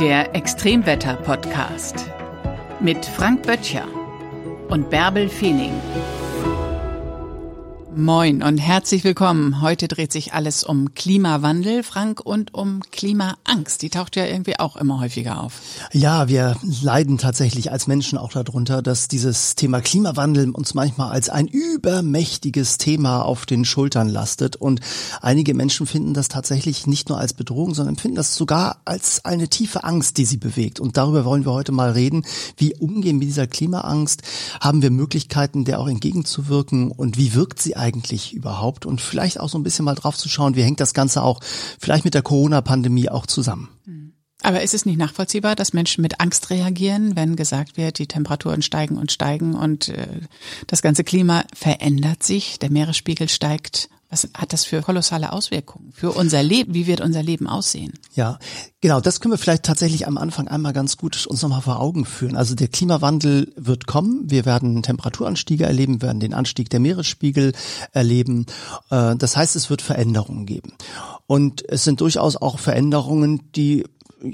Der Extremwetter-Podcast mit Frank Böttcher und Bärbel Feening. Moin und herzlich willkommen. Heute dreht sich alles um Klimawandel, Frank, und um Klimaangst. Die taucht ja irgendwie auch immer häufiger auf. Ja, wir leiden tatsächlich als Menschen auch darunter, dass dieses Thema Klimawandel uns manchmal als ein übermächtiges Thema auf den Schultern lastet. Und einige Menschen finden das tatsächlich nicht nur als Bedrohung, sondern empfinden das sogar als eine tiefe Angst, die sie bewegt. Und darüber wollen wir heute mal reden. Wie umgehen mit dieser Klimaangst? Haben wir Möglichkeiten, der auch entgegenzuwirken? Und wie wirkt sie überhaupt? Und vielleicht auch so ein bisschen mal drauf zu schauen, wie hängt das Ganze auch vielleicht mit der Corona-Pandemie auch zusammen. Aber ist es nicht nachvollziehbar, dass Menschen mit Angst reagieren, wenn gesagt wird, die Temperaturen steigen und steigen und äh, das ganze Klima verändert sich, der Meeresspiegel steigt was hat das für kolossale Auswirkungen für unser Leben? Wie wird unser Leben aussehen? Ja, genau. Das können wir vielleicht tatsächlich am Anfang einmal ganz gut uns nochmal vor Augen führen. Also der Klimawandel wird kommen. Wir werden Temperaturanstiege erleben, werden den Anstieg der Meeresspiegel erleben. Äh, das heißt, es wird Veränderungen geben. Und es sind durchaus auch Veränderungen, die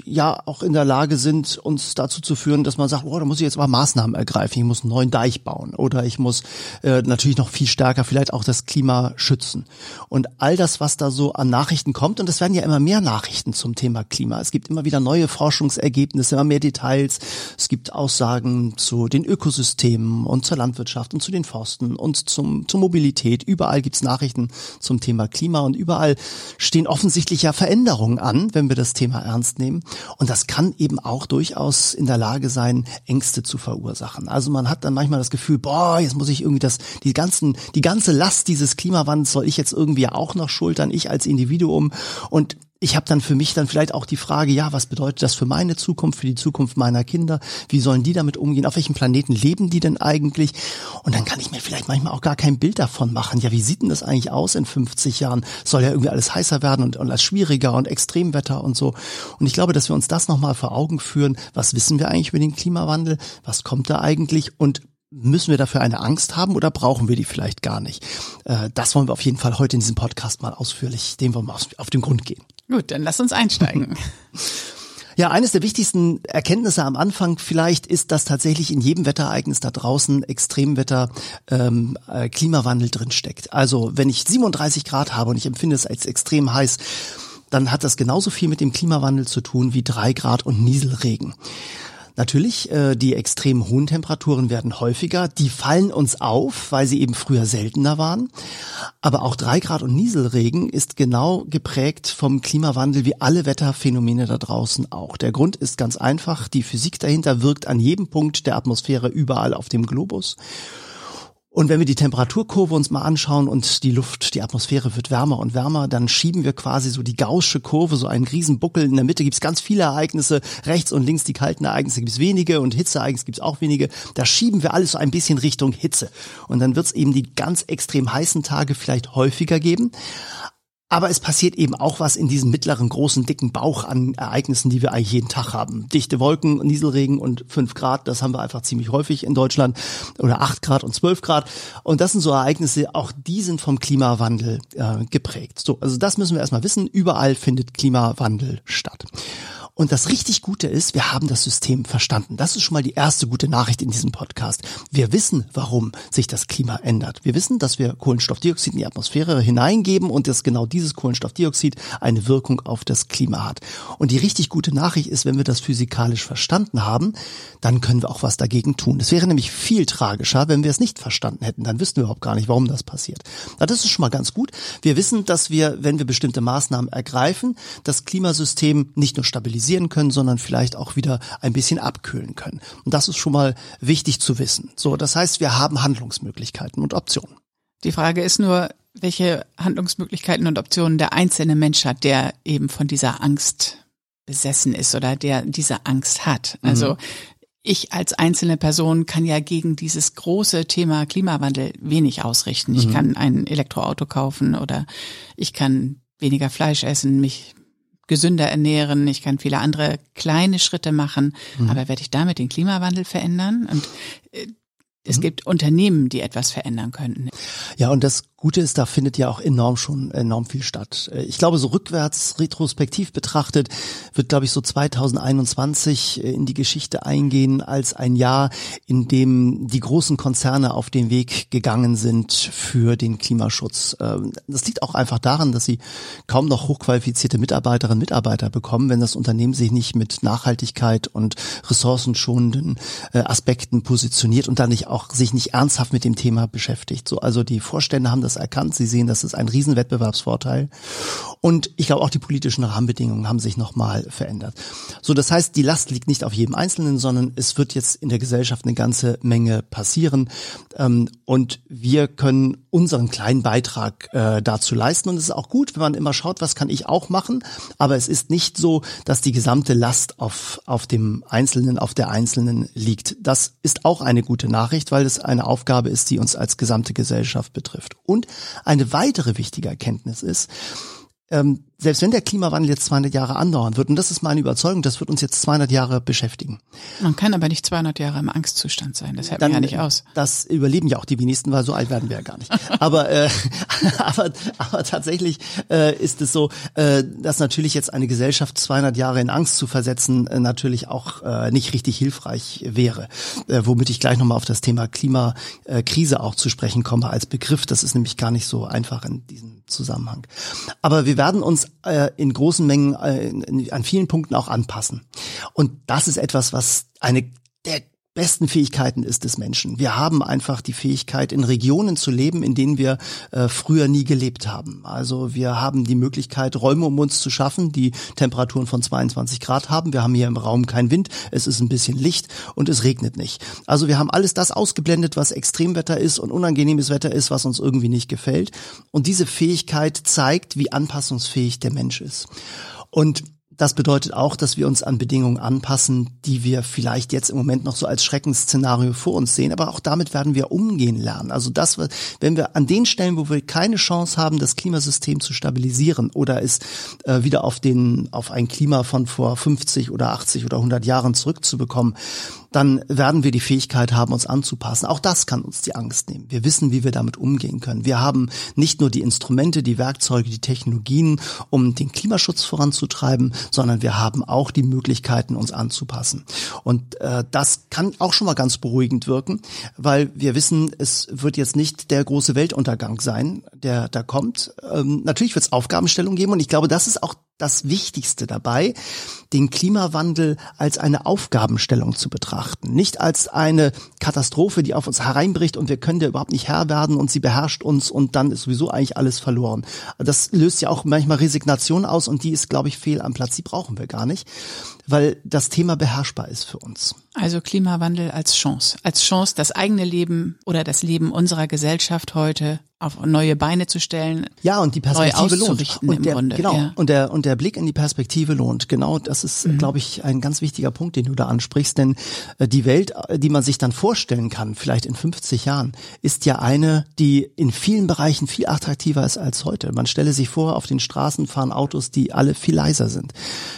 ja auch in der Lage sind, uns dazu zu führen, dass man sagt, oh, da muss ich jetzt mal Maßnahmen ergreifen, ich muss einen neuen Deich bauen oder ich muss äh, natürlich noch viel stärker vielleicht auch das Klima schützen. Und all das, was da so an Nachrichten kommt, und es werden ja immer mehr Nachrichten zum Thema Klima. Es gibt immer wieder neue Forschungsergebnisse, immer mehr Details. Es gibt Aussagen zu den Ökosystemen und zur Landwirtschaft und zu den Forsten und zum, zur Mobilität. Überall gibt's Nachrichten zum Thema Klima und überall stehen offensichtlich ja Veränderungen an, wenn wir das Thema ernst nehmen. Und das kann eben auch durchaus in der Lage sein, Ängste zu verursachen. Also man hat dann manchmal das Gefühl, boah, jetzt muss ich irgendwie das, die ganzen, die ganze Last dieses Klimawandels soll ich jetzt irgendwie auch noch schultern, ich als Individuum. Und ich habe dann für mich dann vielleicht auch die Frage, ja, was bedeutet das für meine Zukunft, für die Zukunft meiner Kinder? Wie sollen die damit umgehen? Auf welchem Planeten leben die denn eigentlich? Und dann kann ich mir vielleicht manchmal auch gar kein Bild davon machen. Ja, wie sieht denn das eigentlich aus in 50 Jahren? Soll ja irgendwie alles heißer werden und, und alles schwieriger und Extremwetter und so. Und ich glaube, dass wir uns das nochmal vor Augen führen. Was wissen wir eigentlich über den Klimawandel? Was kommt da eigentlich? Und Müssen wir dafür eine Angst haben oder brauchen wir die vielleicht gar nicht? Äh, das wollen wir auf jeden Fall heute in diesem Podcast mal ausführlich, dem wir mal auf den Grund gehen. Gut, dann lass uns einsteigen. Ja, eines der wichtigsten Erkenntnisse am Anfang vielleicht ist, dass tatsächlich in jedem Wetterereignis da draußen Extremwetter, ähm, äh, Klimawandel drinsteckt. Also wenn ich 37 Grad habe und ich empfinde es als extrem heiß, dann hat das genauso viel mit dem Klimawandel zu tun wie drei Grad und Nieselregen. Natürlich, äh, die extrem hohen Temperaturen werden häufiger. Die fallen uns auf, weil sie eben früher seltener waren. Aber auch drei Grad und Nieselregen ist genau geprägt vom Klimawandel wie alle Wetterphänomene da draußen auch. Der Grund ist ganz einfach. Die Physik dahinter wirkt an jedem Punkt der Atmosphäre überall auf dem Globus. Und wenn wir die Temperaturkurve uns mal anschauen und die Luft, die Atmosphäre wird wärmer und wärmer, dann schieben wir quasi so die gaussche Kurve, so einen Riesenbuckel. In der Mitte gibt's ganz viele Ereignisse, rechts und links die kalten Ereignisse gibt's wenige und Hitzeereignisse gibt's auch wenige. Da schieben wir alles so ein bisschen Richtung Hitze. Und dann wird's eben die ganz extrem heißen Tage vielleicht häufiger geben. Aber es passiert eben auch was in diesem mittleren, großen, dicken Bauch an Ereignissen, die wir eigentlich jeden Tag haben. Dichte Wolken, Nieselregen und fünf Grad, das haben wir einfach ziemlich häufig in Deutschland. Oder acht Grad und zwölf Grad. Und das sind so Ereignisse, auch die sind vom Klimawandel äh, geprägt. So, also das müssen wir erstmal wissen. Überall findet Klimawandel statt. Und das richtig Gute ist, wir haben das System verstanden. Das ist schon mal die erste gute Nachricht in diesem Podcast. Wir wissen, warum sich das Klima ändert. Wir wissen, dass wir Kohlenstoffdioxid in die Atmosphäre hineingeben und dass genau dieses Kohlenstoffdioxid eine Wirkung auf das Klima hat. Und die richtig gute Nachricht ist, wenn wir das physikalisch verstanden haben, dann können wir auch was dagegen tun. Es wäre nämlich viel tragischer, wenn wir es nicht verstanden hätten. Dann wüssten wir überhaupt gar nicht, warum das passiert. Na, das ist schon mal ganz gut. Wir wissen, dass wir, wenn wir bestimmte Maßnahmen ergreifen, das Klimasystem nicht nur stabilisieren, stabilisieren können, sondern vielleicht auch wieder ein bisschen abkühlen können. Und das ist schon mal wichtig zu wissen. So, das heißt, wir haben Handlungsmöglichkeiten und Optionen. Die Frage ist nur, welche Handlungsmöglichkeiten und Optionen der einzelne Mensch hat, der eben von dieser Angst besessen ist oder der diese Angst hat. Also mhm. ich als einzelne Person kann ja gegen dieses große Thema Klimawandel wenig ausrichten. Ich mhm. kann ein Elektroauto kaufen oder ich kann weniger Fleisch essen, mich gesünder ernähren, ich kann viele andere kleine Schritte machen, mhm. aber werde ich damit den Klimawandel verändern? Und äh, es mhm. gibt Unternehmen, die etwas verändern könnten. Ja, und das Gute ist, da findet ja auch enorm schon enorm viel statt. Äh, ich glaube, so rückwärts, retrospektiv betrachtet, wird, glaube ich, so 2021 äh, in die Geschichte eingehen als ein Jahr, in dem die großen Konzerne auf den Weg gegangen sind für den Klimaschutz. Ähm, das liegt auch einfach daran, dass sie kaum noch hochqualifizierte Mitarbeiterinnen und Mitarbeiter bekommen, wenn das Unternehmen sich nicht mit Nachhaltigkeit und ressourcenschonenden äh, Aspekten positioniert und dann nicht auch sich nicht ernsthaft mit dem Thema beschäftigt. So, also die Vorstände haben das das erkannt. Sie sehen, das ist ein Riesenwettbewerbsvorteil. Und ich glaube, auch die politischen Rahmenbedingungen haben sich nochmal verändert. So, das heißt, die Last liegt nicht auf jedem Einzelnen, sondern es wird jetzt in der Gesellschaft eine ganze Menge passieren. Ähm, und wir können unseren kleinen Beitrag äh, dazu leisten. Und es ist auch gut, wenn man immer schaut, was kann ich auch machen. Aber es ist nicht so, dass die gesamte Last auf, auf dem Einzelnen, auf der Einzelnen liegt. Das ist auch eine gute Nachricht, weil es eine Aufgabe ist, die uns als gesamte Gesellschaft betrifft. Und eine weitere wichtige Erkenntnis ist, ähm, selbst wenn der Klimawandel jetzt 200 Jahre andauern wird, und das ist meine Überzeugung, das wird uns jetzt 200 Jahre beschäftigen. Man kann aber nicht 200 Jahre im Angstzustand sein, das hält man ja nicht aus. Das überleben ja auch die wenigsten, weil so alt werden wir ja gar nicht. aber, äh, aber, aber tatsächlich äh, ist es so, äh, dass natürlich jetzt eine Gesellschaft 200 Jahre in Angst zu versetzen, äh, natürlich auch äh, nicht richtig hilfreich wäre. Äh, womit ich gleich nochmal auf das Thema Klimakrise auch zu sprechen komme als Begriff. Das ist nämlich gar nicht so einfach in diesem Zusammenhang. Aber wir werden uns äh, in großen Mengen äh, an vielen Punkten auch anpassen. Und das ist etwas, was eine der besten Fähigkeiten ist des Menschen. Wir haben einfach die Fähigkeit, in Regionen zu leben, in denen wir äh, früher nie gelebt haben. Also wir haben die Möglichkeit, Räume um uns zu schaffen, die Temperaturen von 22 Grad haben. Wir haben hier im Raum keinen Wind, es ist ein bisschen Licht und es regnet nicht. Also wir haben alles das ausgeblendet, was Extremwetter ist und unangenehmes Wetter ist, was uns irgendwie nicht gefällt. Und diese Fähigkeit zeigt, wie anpassungsfähig der Mensch ist. Und das bedeutet auch, dass wir uns an Bedingungen anpassen, die wir vielleicht jetzt im Moment noch so als Schreckensszenario vor uns sehen. Aber auch damit werden wir umgehen lernen. Also das, wenn wir an den Stellen, wo wir keine Chance haben, das Klimasystem zu stabilisieren oder es äh, wieder auf den, auf ein Klima von vor 50 oder 80 oder 100 Jahren zurückzubekommen, dann werden wir die Fähigkeit haben, uns anzupassen. Auch das kann uns die Angst nehmen. Wir wissen, wie wir damit umgehen können. Wir haben nicht nur die Instrumente, die Werkzeuge, die Technologien, um den Klimaschutz voranzutreiben, sondern wir haben auch die Möglichkeiten, uns anzupassen. Und äh, das kann auch schon mal ganz beruhigend wirken, weil wir wissen, es wird jetzt nicht der große Weltuntergang sein, der da kommt. Ähm, natürlich wird es Aufgabenstellung geben und ich glaube, das ist auch das Wichtigste dabei, den Klimawandel als eine Aufgabenstellung zu betrachten, nicht als eine Katastrophe, die auf uns hereinbricht und wir können der überhaupt nicht Herr werden und sie beherrscht uns und dann ist sowieso eigentlich alles verloren. Das löst ja auch manchmal Resignation aus und die ist, glaube ich, fehl am Platz. Die brauchen wir gar nicht, weil das Thema beherrschbar ist für uns. Also Klimawandel als Chance, als Chance, das eigene Leben oder das Leben unserer Gesellschaft heute auf neue Beine zu stellen. Ja, und die Perspektive lohnt. Und der, Grunde, genau. Ja. Und der, und der Blick in die Perspektive lohnt. Genau, das ist, mhm. glaube ich, ein ganz wichtiger Punkt, den du da ansprichst. Denn äh, die Welt, äh, die man sich dann vorstellen kann, vielleicht in 50 Jahren, ist ja eine, die in vielen Bereichen viel attraktiver ist als heute. Man stelle sich vor, auf den Straßen fahren Autos, die alle viel leiser sind.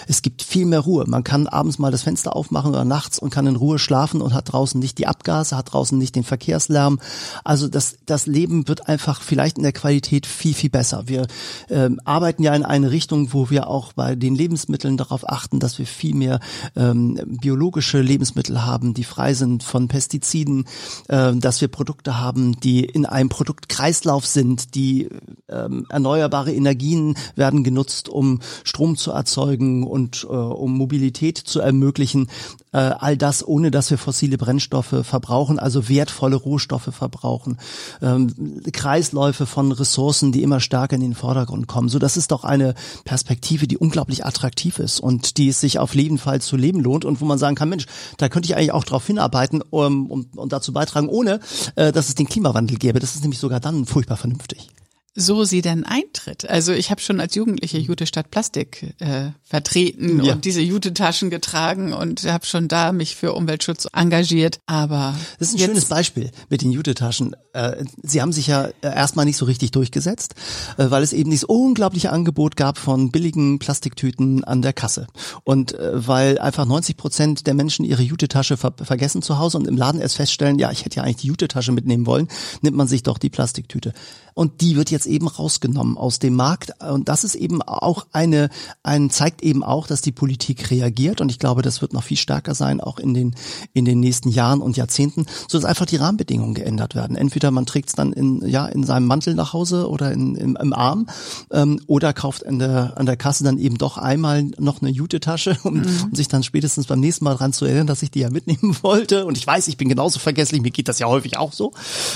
Es gibt viel mehr Ruhe. Man kann abends mal das Fenster aufmachen oder nachts und kann in Ruhe schlafen und hat draußen nicht die Abgase, hat draußen nicht den Verkehrslärm. Also das, das Leben wird einfach vielleicht in der Qualität viel, viel besser. Wir ähm, arbeiten ja in eine Richtung, wo wir auch bei den Lebensmitteln darauf achten, dass wir viel mehr ähm, biologische Lebensmittel haben, die frei sind von Pestiziden, äh, dass wir Produkte haben, die in einem Produktkreislauf sind, die ähm, erneuerbare Energien werden genutzt, um Strom zu erzeugen und äh, um Mobilität zu ermöglichen. Äh, all das, ohne dass wir fossile Brennstoffe verbrauchen, also wertvolle Rohstoffe verbrauchen. Ähm, Kreisläufe von Ressourcen, die immer stärker in den Vordergrund kommen. So, das ist doch eine Perspektive, die unglaublich attraktiv ist und die es sich auf jeden Fall zu leben lohnt und wo man sagen kann, Mensch, da könnte ich eigentlich auch darauf hinarbeiten um, um, und dazu beitragen, ohne äh, dass es den Klimawandel gäbe. Das ist nämlich sogar dann furchtbar vernünftig. So sie denn eintritt. Also ich habe schon als Jugendliche Jute statt Plastik äh, vertreten ja. und diese Jute-Taschen getragen und habe schon da mich für Umweltschutz engagiert. Aber das ist ein schönes Beispiel mit den Jute-Taschen. Äh, sie haben sich ja äh, erstmal nicht so richtig durchgesetzt, äh, weil es eben dieses unglaubliche Angebot gab von billigen Plastiktüten an der Kasse und äh, weil einfach 90 Prozent der Menschen ihre Jute-Tasche ver vergessen zu Hause und im Laden erst feststellen, ja, ich hätte ja eigentlich die Jute-Tasche mitnehmen wollen, nimmt man sich doch die Plastiktüte und die wird jetzt eben rausgenommen aus dem Markt und das ist eben auch eine ein zeigt eben auch, dass die Politik reagiert und ich glaube, das wird noch viel stärker sein auch in den in den nächsten Jahren und Jahrzehnten, so dass einfach die Rahmenbedingungen geändert werden. Entweder man trägt es dann in ja in seinem Mantel nach Hause oder in, im, im Arm ähm, oder kauft an der an der Kasse dann eben doch einmal noch eine Jute-Tasche, um, mhm. um sich dann spätestens beim nächsten Mal dran zu erinnern, dass ich die ja mitnehmen wollte. Und ich weiß, ich bin genauso vergesslich, mir geht das ja häufig auch so.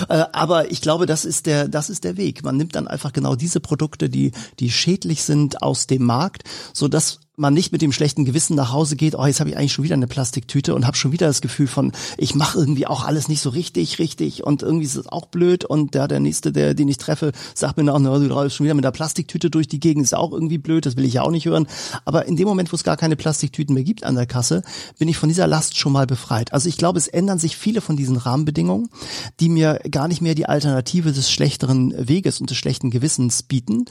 Äh, aber ich glaube, das ist der das ist der der Weg. Man nimmt dann einfach genau diese Produkte, die, die schädlich sind, aus dem Markt, so dass man nicht mit dem schlechten Gewissen nach Hause geht, oh, jetzt habe ich eigentlich schon wieder eine Plastiktüte und habe schon wieder das Gefühl von, ich mache irgendwie auch alles nicht so richtig, richtig und irgendwie ist es auch blöd und der, der nächste, der, den ich treffe, sagt mir noch, du läufst schon wieder mit der Plastiktüte durch die Gegend, ist auch irgendwie blöd, das will ich ja auch nicht hören. Aber in dem Moment, wo es gar keine Plastiktüten mehr gibt an der Kasse, bin ich von dieser Last schon mal befreit. Also ich glaube, es ändern sich viele von diesen Rahmenbedingungen, die mir gar nicht mehr die Alternative des schlechteren Weges und des schlechten Gewissens bieten,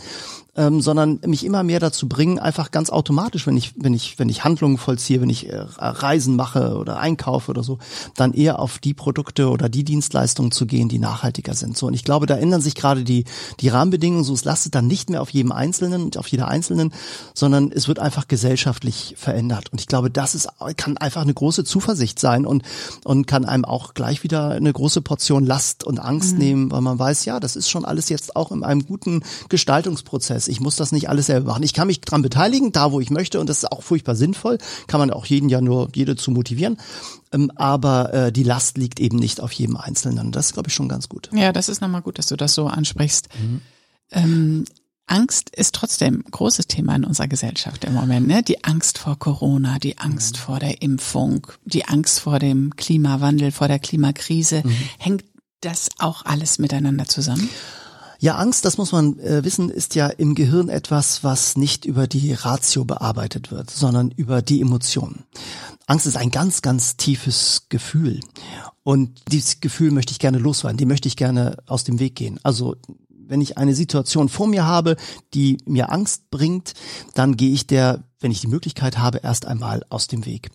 ähm, sondern mich immer mehr dazu bringen, einfach ganz automatisch, wenn ich, wenn ich, wenn ich Handlungen vollziehe, wenn ich äh, Reisen mache oder einkaufe oder so, dann eher auf die Produkte oder die Dienstleistungen zu gehen, die nachhaltiger sind. So und ich glaube, da ändern sich gerade die die Rahmenbedingungen. So es lastet dann nicht mehr auf jedem Einzelnen und auf jeder Einzelnen, sondern es wird einfach gesellschaftlich verändert. Und ich glaube, das ist kann einfach eine große Zuversicht sein und und kann einem auch gleich wieder eine große Portion Last und Angst mhm. nehmen, weil man weiß, ja, das ist schon alles jetzt auch in einem guten Gestaltungsprozess ich muss das nicht alles selber machen. Ich kann mich dran beteiligen, da wo ich möchte, und das ist auch furchtbar sinnvoll. Kann man auch jeden ja nur jede zu motivieren. Ähm, aber äh, die Last liegt eben nicht auf jedem Einzelnen. Das ist, glaube ich, schon ganz gut. Ja, das ist nochmal gut, dass du das so ansprichst. Mhm. Ähm, Angst ist trotzdem ein großes Thema in unserer Gesellschaft im Moment. Ne? Die Angst vor Corona, die Angst mhm. vor der Impfung, die Angst vor dem Klimawandel, vor der Klimakrise. Mhm. Hängt das auch alles miteinander zusammen? Ja, Angst, das muss man äh, wissen, ist ja im Gehirn etwas, was nicht über die Ratio bearbeitet wird, sondern über die Emotionen. Angst ist ein ganz, ganz tiefes Gefühl. Und dieses Gefühl möchte ich gerne loswerden, die möchte ich gerne aus dem Weg gehen. Also wenn ich eine Situation vor mir habe, die mir Angst bringt, dann gehe ich der wenn ich die Möglichkeit habe, erst einmal aus dem Weg.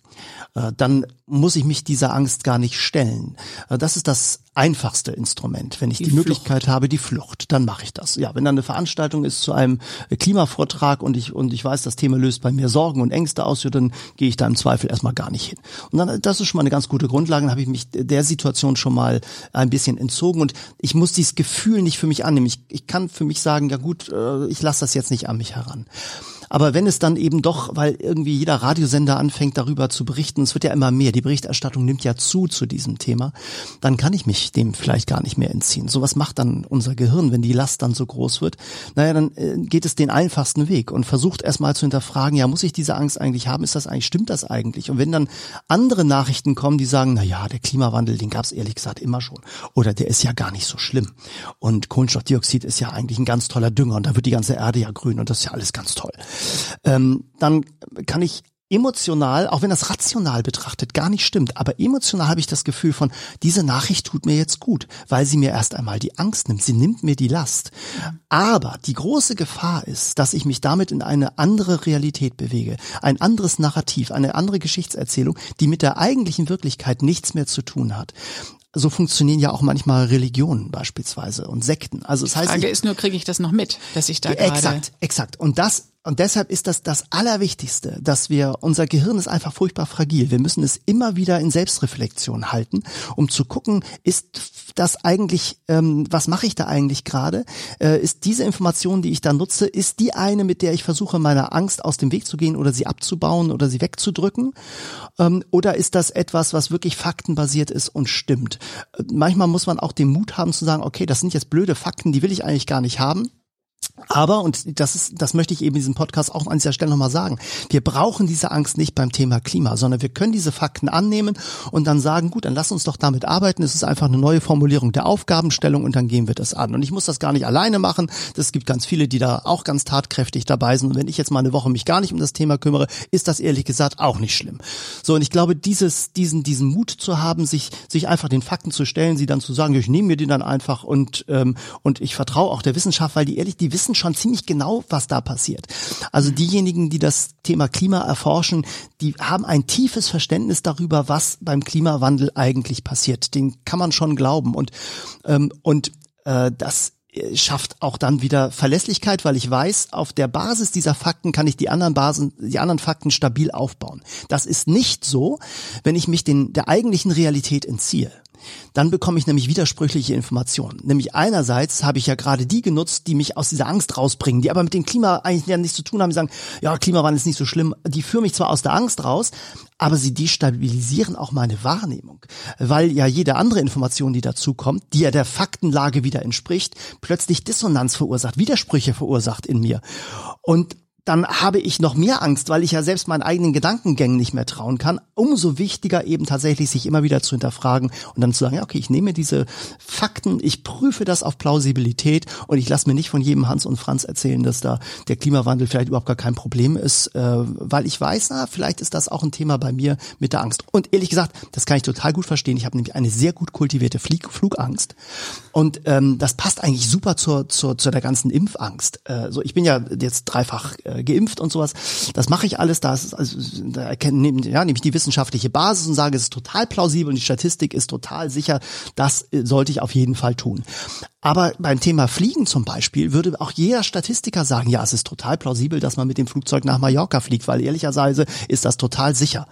Äh, dann muss ich mich dieser Angst gar nicht stellen. Äh, das ist das einfachste Instrument. Wenn ich die, die Möglichkeit habe, die Flucht, dann mache ich das. Ja, wenn dann eine Veranstaltung ist zu einem Klimavortrag und ich und ich weiß, das Thema löst bei mir Sorgen und Ängste aus, dann gehe ich da im Zweifel erstmal gar nicht hin. Und dann das ist schon mal eine ganz gute Grundlage. Dann habe ich mich der Situation schon mal ein bisschen entzogen und ich muss dieses Gefühl nicht für mich annehmen. Ich, ich kann für mich sagen, ja gut, äh, ich lasse das jetzt nicht an mich heran. Aber wenn es dann eben doch, weil irgendwie jeder Radiosender anfängt darüber zu berichten, es wird ja immer mehr, die Berichterstattung nimmt ja zu zu diesem Thema, dann kann ich mich dem vielleicht gar nicht mehr entziehen. So was macht dann unser Gehirn, wenn die Last dann so groß wird? Naja, dann äh, geht es den einfachsten Weg und versucht erstmal zu hinterfragen, ja, muss ich diese Angst eigentlich haben? Ist das eigentlich, stimmt das eigentlich? Und wenn dann andere Nachrichten kommen, die sagen, na ja, der Klimawandel, den gab es ehrlich gesagt immer schon. Oder der ist ja gar nicht so schlimm. Und Kohlenstoffdioxid ist ja eigentlich ein ganz toller Dünger und da wird die ganze Erde ja grün und das ist ja alles ganz toll ähm, dann kann ich emotional, auch wenn das rational betrachtet gar nicht stimmt, aber emotional habe ich das Gefühl von, diese Nachricht tut mir jetzt gut, weil sie mir erst einmal die Angst nimmt, sie nimmt mir die Last. Aber die große Gefahr ist, dass ich mich damit in eine andere Realität bewege, ein anderes Narrativ, eine andere Geschichtserzählung, die mit der eigentlichen Wirklichkeit nichts mehr zu tun hat so funktionieren ja auch manchmal Religionen beispielsweise und Sekten. Also das heißt, Die Frage ist nur, kriege ich das noch mit, dass ich da ja, gerade exakt, exakt. Und das und deshalb ist das das Allerwichtigste, dass wir, unser Gehirn ist einfach furchtbar fragil. Wir müssen es immer wieder in Selbstreflexion halten, um zu gucken, ist das eigentlich, ähm, was mache ich da eigentlich gerade? Äh, ist diese Information, die ich da nutze, ist die eine, mit der ich versuche, meiner Angst aus dem Weg zu gehen oder sie abzubauen oder sie wegzudrücken? Ähm, oder ist das etwas, was wirklich faktenbasiert ist und stimmt? Äh, manchmal muss man auch den Mut haben zu sagen, okay, das sind jetzt blöde Fakten, die will ich eigentlich gar nicht haben Aber, und das ist, das möchte ich eben in diesem Podcast auch an dieser Stelle nochmal sagen, wir brauchen diese Angst nicht beim Thema Klima, sondern wir können diese Fakten annehmen und dann sagen, gut, dann lass uns doch damit arbeiten. Es ist einfach eine neue Formulierung der Aufgabenstellung und dann gehen wir das an. Und ich muss das gar nicht alleine machen. Es gibt ganz viele, die da auch ganz tatkräftig dabei sind. Und wenn ich jetzt mal eine Woche mich gar nicht um das Thema kümmere, ist das ehrlich gesagt auch nicht schlimm. So, und ich glaube, dieses, diesen, diesen Mut zu haben, sich, sich einfach den Fakten zu stellen, sie dann zu sagen, ich nehme mir die dann einfach und, ähm, und ich vertraue auch der Wissenschaft, weil die ehrlich, die wissen schon ziemlich genau, was da passiert. Also diejenigen, die das Thema Klima erforschen, die haben ein tiefes Verständnis darüber, was beim Klimawandel eigentlich passiert. Den kann man schon glauben. Und, ähm, und äh, das schafft auch dann wieder Verlässlichkeit, weil ich weiß, auf der Basis dieser Fakten kann ich die anderen Basen, die anderen Fakten stabil aufbauen. Das ist nicht so, wenn ich mich den, der eigentlichen Realität entziehe dann bekomme ich nämlich widersprüchliche Informationen. Nämlich einerseits habe ich ja gerade die genutzt, die mich aus dieser Angst rausbringen, die aber mit dem Klima eigentlich nichts zu tun haben, die sagen, ja, Klimawandel ist nicht so schlimm, die führen mich zwar aus der Angst raus, aber sie destabilisieren auch meine Wahrnehmung, weil ja jede andere Information, die dazu kommt, die ja der Faktenlage wieder entspricht, plötzlich Dissonanz verursacht, Widersprüche verursacht in mir. Und dann habe ich noch mehr Angst, weil ich ja selbst meinen eigenen Gedankengängen nicht mehr trauen kann. Umso wichtiger eben tatsächlich, sich immer wieder zu hinterfragen und dann zu sagen, ja, okay, ich nehme diese Fakten, ich prüfe das auf Plausibilität und ich lasse mir nicht von jedem Hans und Franz erzählen, dass da der Klimawandel vielleicht überhaupt gar kein Problem ist, äh, weil ich weiß, na, vielleicht ist das auch ein Thema bei mir mit der Angst. Und ehrlich gesagt, das kann ich total gut verstehen. Ich habe nämlich eine sehr gut kultivierte Flieg Flugangst und ähm, das passt eigentlich super zur, zur, zur der ganzen Impfangst. Äh, so, ich bin ja jetzt dreifach äh, äh, geimpft und sowas. Das mache ich alles, da, also, da erkenne, ja, nehme ich die wissenschaftliche Basis und sage, es ist total plausibel und die Statistik ist total sicher, das äh, sollte ich auf jeden Fall tun. Aber beim Thema Fliegen zum Beispiel würde auch jeder Statistiker sagen, ja, es ist total plausibel, dass man mit dem Flugzeug nach Mallorca fliegt, weil ehrlicherweise ist das total sicher.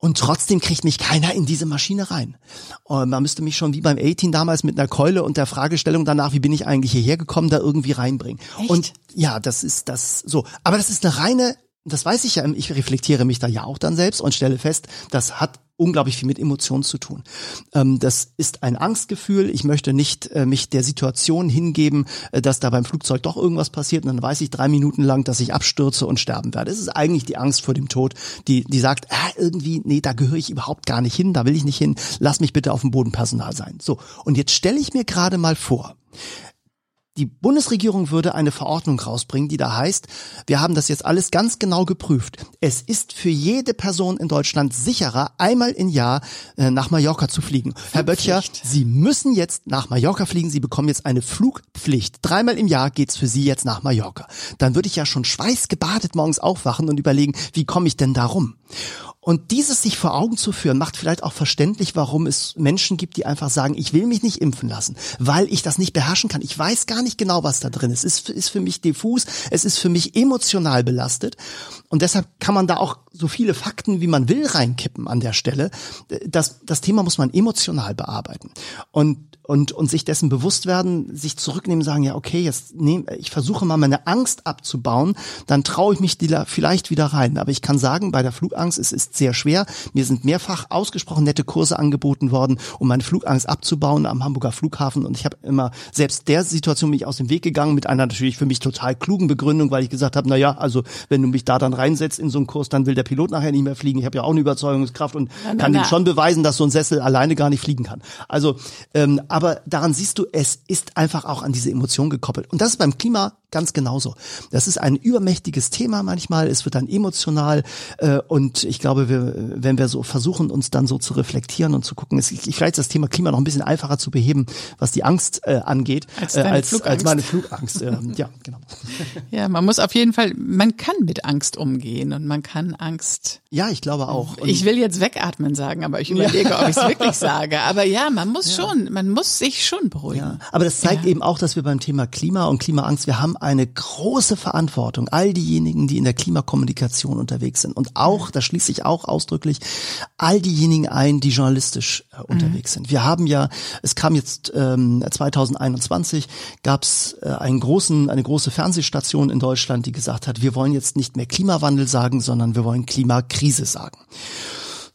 Und trotzdem kriegt mich keiner in diese Maschine rein. Und man müsste mich schon wie beim A-Team damals mit einer Keule und der Fragestellung danach, wie bin ich eigentlich hierher gekommen, da irgendwie reinbringen. Echt? Und ja, das ist das so. Aber das ist eine reine das weiß ich ja, ich reflektiere mich da ja auch dann selbst und stelle fest, das hat unglaublich viel mit Emotionen zu tun. Ähm, das ist ein Angstgefühl. Ich möchte nicht äh, mich der Situation hingeben, äh, dass da beim Flugzeug doch irgendwas passiert und dann weiß ich drei Minuten lang, dass ich abstürze und sterben werde. Es ist eigentlich die Angst vor dem Tod, die, die sagt, ah, irgendwie, nee, da gehöre ich überhaupt gar nicht hin, da will ich nicht hin, lass mich bitte auf dem Bodenpersonal sein. So, und jetzt stelle ich mir gerade mal vor, die Bundesregierung würde eine Verordnung rausbringen, die da heißt, wir haben das jetzt alles ganz genau geprüft. Es ist für jede Person in Deutschland sicherer, einmal im Jahr äh, nach Mallorca zu fliegen. Herr Böttcher, Sie müssen jetzt nach Mallorca fliegen. Sie bekommen jetzt eine Flugpflicht. Dreimal im Jahr geht's für Sie jetzt nach Mallorca. Dann würde ich ja schon schweißgebadet morgens aufwachen und überlegen, wie komme ich denn da rum? Und dieses sich vor Augen zu führen, macht vielleicht auch verständlich, warum es Menschen gibt, die einfach sagen, ich will mich nicht impfen lassen, weil ich das nicht beherrschen kann. Ich weiß gar nicht genau, was da drin ist. Es ist für mich diffus, es ist für mich emotional belastet. Und deshalb kann man da auch so viele Fakten, wie man will, reinkippen an der Stelle. Das, das Thema muss man emotional bearbeiten. Und und, und sich dessen bewusst werden, sich zurücknehmen, sagen, ja, okay, jetzt nehm, ich versuche mal meine Angst abzubauen, dann traue ich mich die vielleicht wieder rein. Aber ich kann sagen, bei der Flugangst, es ist sehr schwer. Mir sind mehrfach ausgesprochen nette Kurse angeboten worden, um meine Flugangst abzubauen am Hamburger Flughafen. Und ich habe immer selbst der Situation mich aus dem Weg gegangen mit einer natürlich für mich total klugen Begründung, weil ich gesagt habe, na ja, also wenn du mich da dann reinsetzt in so einen Kurs, dann will der Pilot nachher nicht mehr fliegen. Ich habe ja auch eine Überzeugungskraft und na, na, kann na. ihm schon beweisen, dass so ein Sessel alleine gar nicht fliegen kann. Also ähm, aber daran siehst du, es ist einfach auch an diese Emotion gekoppelt. Und das ist beim Klima ganz genauso. Das ist ein übermächtiges Thema manchmal, es wird dann emotional äh, und ich glaube, wir, wenn wir so versuchen, uns dann so zu reflektieren und zu gucken, ist vielleicht ist das Thema Klima noch ein bisschen einfacher zu beheben, was die Angst äh, angeht, als, äh, als, als meine Flugangst. äh, ja, genau. Ja, man muss auf jeden Fall, man kann mit Angst umgehen und man kann Angst. Ja, ich glaube auch. Und ich will jetzt wegatmen sagen, aber ich überlege, ja. ob ich es wirklich sage. Aber ja, man muss ja. schon, man muss sich schon beruhigen. Ja. Aber das zeigt eben auch, dass wir beim Thema Klima und Klimaangst, wir haben eine große Verantwortung, all diejenigen, die in der Klimakommunikation unterwegs sind und auch, da schließe ich auch ausdrücklich, all diejenigen ein, die journalistisch äh, unterwegs mhm. sind. Wir haben ja, es kam jetzt ähm, 2021, gab es äh, einen großen, eine große Fernsehstation in Deutschland, die gesagt hat, wir wollen jetzt nicht mehr Klimawandel sagen, sondern wir wollen Klimakrise sagen.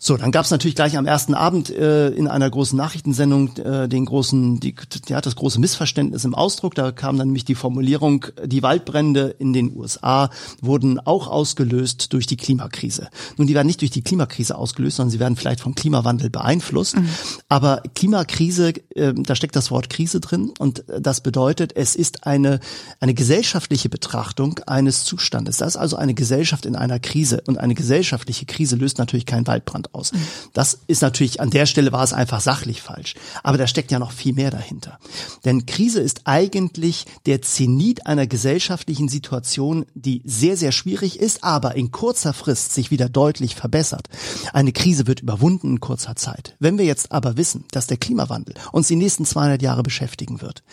So, dann gab es natürlich gleich am ersten Abend äh, in einer großen Nachrichtensendung äh, den großen, die, ja, das große Missverständnis im Ausdruck. Da kam dann nämlich die Formulierung, die Waldbrände in den USA wurden auch ausgelöst durch die Klimakrise. Nun, die werden nicht durch die Klimakrise ausgelöst, sondern sie werden vielleicht vom Klimawandel beeinflusst. Mhm. Aber Klimakrise, äh, da steckt das Wort Krise drin und das bedeutet, es ist eine, eine gesellschaftliche Betrachtung eines Zustandes. Das ist also eine Gesellschaft in einer Krise und eine gesellschaftliche Krise löst natürlich keinen Waldbrand aus. Das ist natürlich, an der Stelle war es einfach sachlich falsch. Aber da steckt ja noch viel mehr dahinter. Denn Krise ist eigentlich der Zenit einer gesellschaftlichen Situation, die sehr, sehr schwierig ist, aber in kurzer Frist sich wieder deutlich verbessert. Eine Krise wird überwunden in kurzer Zeit. Wenn wir jetzt aber wissen, dass der Klimawandel uns die nächsten 200 Jahre beschäftigen wird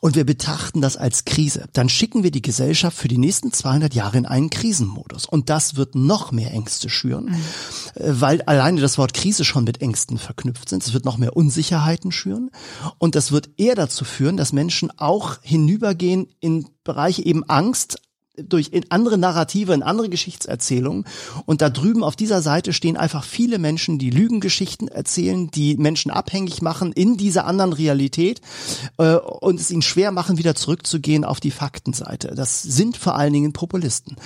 und wir betrachten das als Krise, dann schicken wir die Gesellschaft für die nächsten 200 Jahre in einen Krisenmodus. Und das wird noch mehr Ängste schüren, mhm. weil alleine das Wort Krise schon mit Ängsten verknüpft sind. Es wird noch mehr Unsicherheiten schüren und das wird eher dazu führen, dass Menschen auch hinübergehen in Bereiche eben Angst, durch in andere Narrative, in andere Geschichtserzählungen. Und da drüben auf dieser Seite stehen einfach viele Menschen, die Lügengeschichten erzählen, die Menschen abhängig machen in dieser anderen Realität äh, und es ihnen schwer machen, wieder zurückzugehen auf die Faktenseite. Das sind vor allen Dingen Populisten.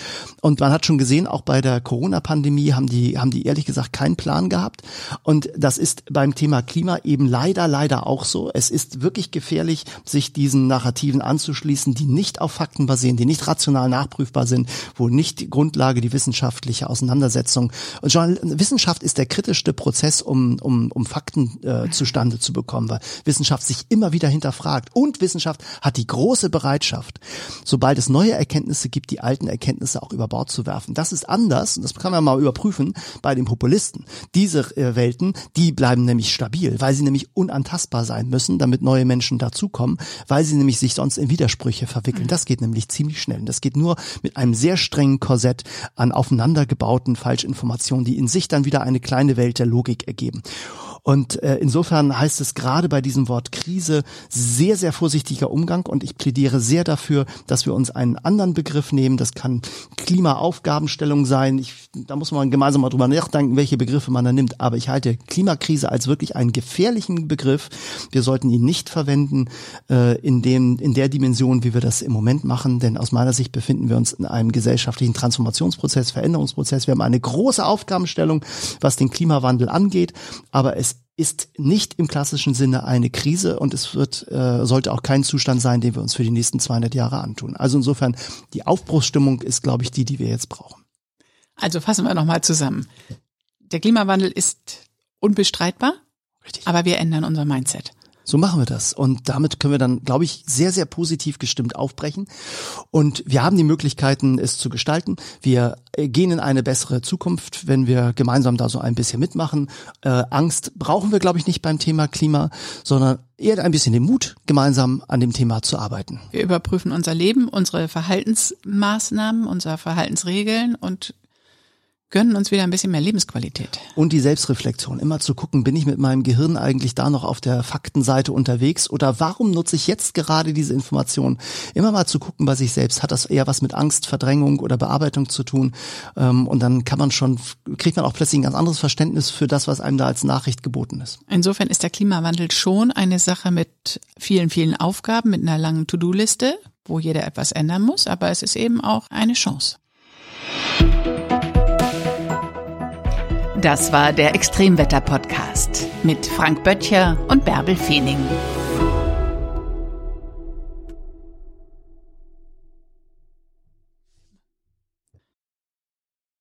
Und man hat schon gesehen, auch bei der Corona-Pandemie haben die, haben die ehrlich gesagt keinen Plan gehabt. Und das ist beim Thema Klima eben leider, leider auch so. Es ist wirklich gefährlich, sich diesen Narrativen anzuschließen, die nicht auf Fakten basieren, die nicht rational nachprüfbar sind, wo nicht die Grundlage die wissenschaftliche Auseinandersetzung. Und Wissenschaft ist der kritischste Prozess, um, um, um Fakten äh, zustande zu bekommen, weil Wissenschaft sich immer wieder hinterfragt. Und Wissenschaft hat die große Bereitschaft, sobald es neue Erkenntnisse gibt, die alten Erkenntnisse auch über Bord zu werfen. Das ist anders, und das kann man mal überprüfen, bei den Populisten. Diese äh, Welten, die bleiben nämlich stabil, weil sie nämlich unantastbar sein müssen, damit neue Menschen dazukommen, weil sie nämlich sich sonst in Widersprüche verwickeln. Das geht nämlich ziemlich schnell. Und das geht nur nur mit einem sehr strengen Korsett an aufeinandergebauten Falschinformationen, die in sich dann wieder eine kleine Welt der Logik ergeben. Und äh, insofern heißt es gerade bei diesem Wort Krise sehr, sehr vorsichtiger Umgang und ich plädiere sehr dafür, dass wir uns einen anderen Begriff nehmen. Das kann Klimaaufgabenstellung sein. Ich, da muss man gemeinsam mal drüber nachdenken, welche Begriffe man da nimmt. Aber ich halte Klimakrise als wirklich einen gefährlichen Begriff. Wir sollten ihn nicht verwenden äh, in, dem, in der Dimension, wie wir das im Moment machen. Denn aus meiner Sicht befinden wir uns in einem gesellschaftlichen Transformationsprozess, Veränderungsprozess. Wir haben eine große Aufgabenstellung, was den Klimawandel angeht. Aber es ist nicht im klassischen Sinne eine Krise und es wird, äh, sollte auch kein Zustand sein, den wir uns für die nächsten 200 Jahre antun. Also insofern, die Aufbruchsstimmung ist, glaube ich, die, die wir jetzt brauchen. Also fassen wir nochmal zusammen. Der Klimawandel ist unbestreitbar, Richtig. aber wir ändern unser Mindset. So machen wir das. Und damit können wir dann, glaube ich, sehr, sehr positiv gestimmt aufbrechen. Und wir haben die Möglichkeiten, es zu gestalten. Wir äh, gehen in eine bessere Zukunft, wenn wir gemeinsam da so ein bisschen mitmachen. Äh, Angst brauchen wir, glaube ich, nicht beim Thema Klima, sondern eher ein bisschen den Mut, gemeinsam an dem Thema zu arbeiten. Wir überprüfen unser Leben, unsere Verhaltensmaßnahmen, unsere Verhaltensregeln und gönnen uns wieder ein bisschen mehr Lebensqualität. Und die Selbstreflexion, immer zu gucken, bin ich mit meinem Gehirn eigentlich da noch auf der Faktenseite unterwegs oder warum nutze ich jetzt gerade diese Information? Immer mal zu gucken bei sich selbst, hat das eher was mit Angst, Verdrängung oder Bearbeitung zu tun? Ähm, und dann kann man schon, kriegt man auch plötzlich ein ganz anderes Verständnis für das, was einem da als Nachricht geboten ist. Insofern ist der Klimawandel schon eine Sache mit vielen, vielen Aufgaben, mit einer langen To-Do-Liste, wo jeder etwas ändern muss, aber es ist eben auch eine Chance. Das war der Extremwetter-Podcast mit Frank Böttcher und Bärbel Feening.